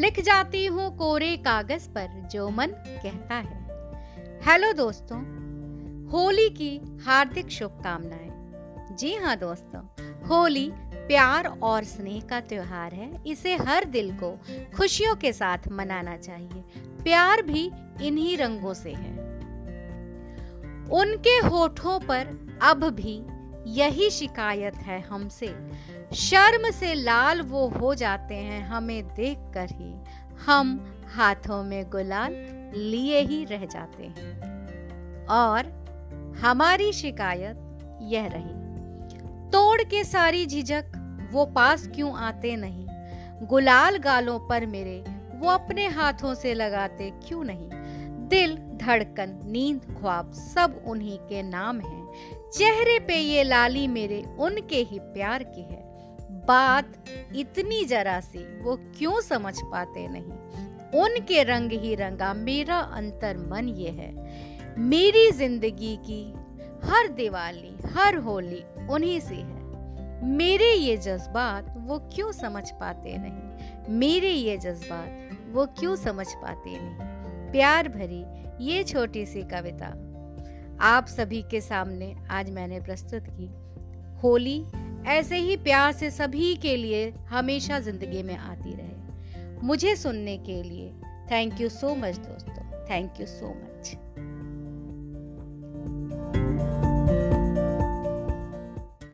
लिख जाती हूँ कोरे कागज़ पर जो मन कहता है। हेलो दोस्तों, होली की हार्दिक शुभकामनाएँ। जी हाँ दोस्तों, होली प्यार और स्नेह का त्योहार है। इसे हर दिल को खुशियों के साथ मनाना चाहिए। प्यार भी इन्हीं रंगों से है। उनके होठों पर अब भी यही शिकायत है हमसे। शर्म से लाल वो हो जाते हैं हमें देखकर ही। हम हाथों में गुलाल लिए ही रह जाते हैं। और हमारी शिकायत यह रही, तोड़ के सारी झिझक वो पास क्यों आते नहीं? गुलाल गालों पर मेरे, वो अपने हाथों से लगाते क्यों नहीं? दिल, धड़कन, नींद, ख्वाब सब उन्हीं के नाम हैं। चेहरे पे ये लाली मेरे उनके ही प्यार की है। बात इतनी जरा सी वो क्यों समझ पाते नहीं? उनके रंग ही रंगा मेरा अंतर मन ये है। मेरी ज़िंदगी की हर दिवाली, हर होली उन्हीं से है। मेरे ये जज्बात वो क्यों समझ पाते नहीं? मेरे ये जज्बात वो क्यों समझ पाते नहीं? प्यार भरी ये छोटी सी कविता। आप सभी के सामने आज मैंने प्रस्तुत की। होली ऐसे ही प्यार से सभी के लिए हमेशा ज़िंदगी में आती रहे। मुझे सुनने के लिए थैंक यू सो मच दोस्तों। Thank you so much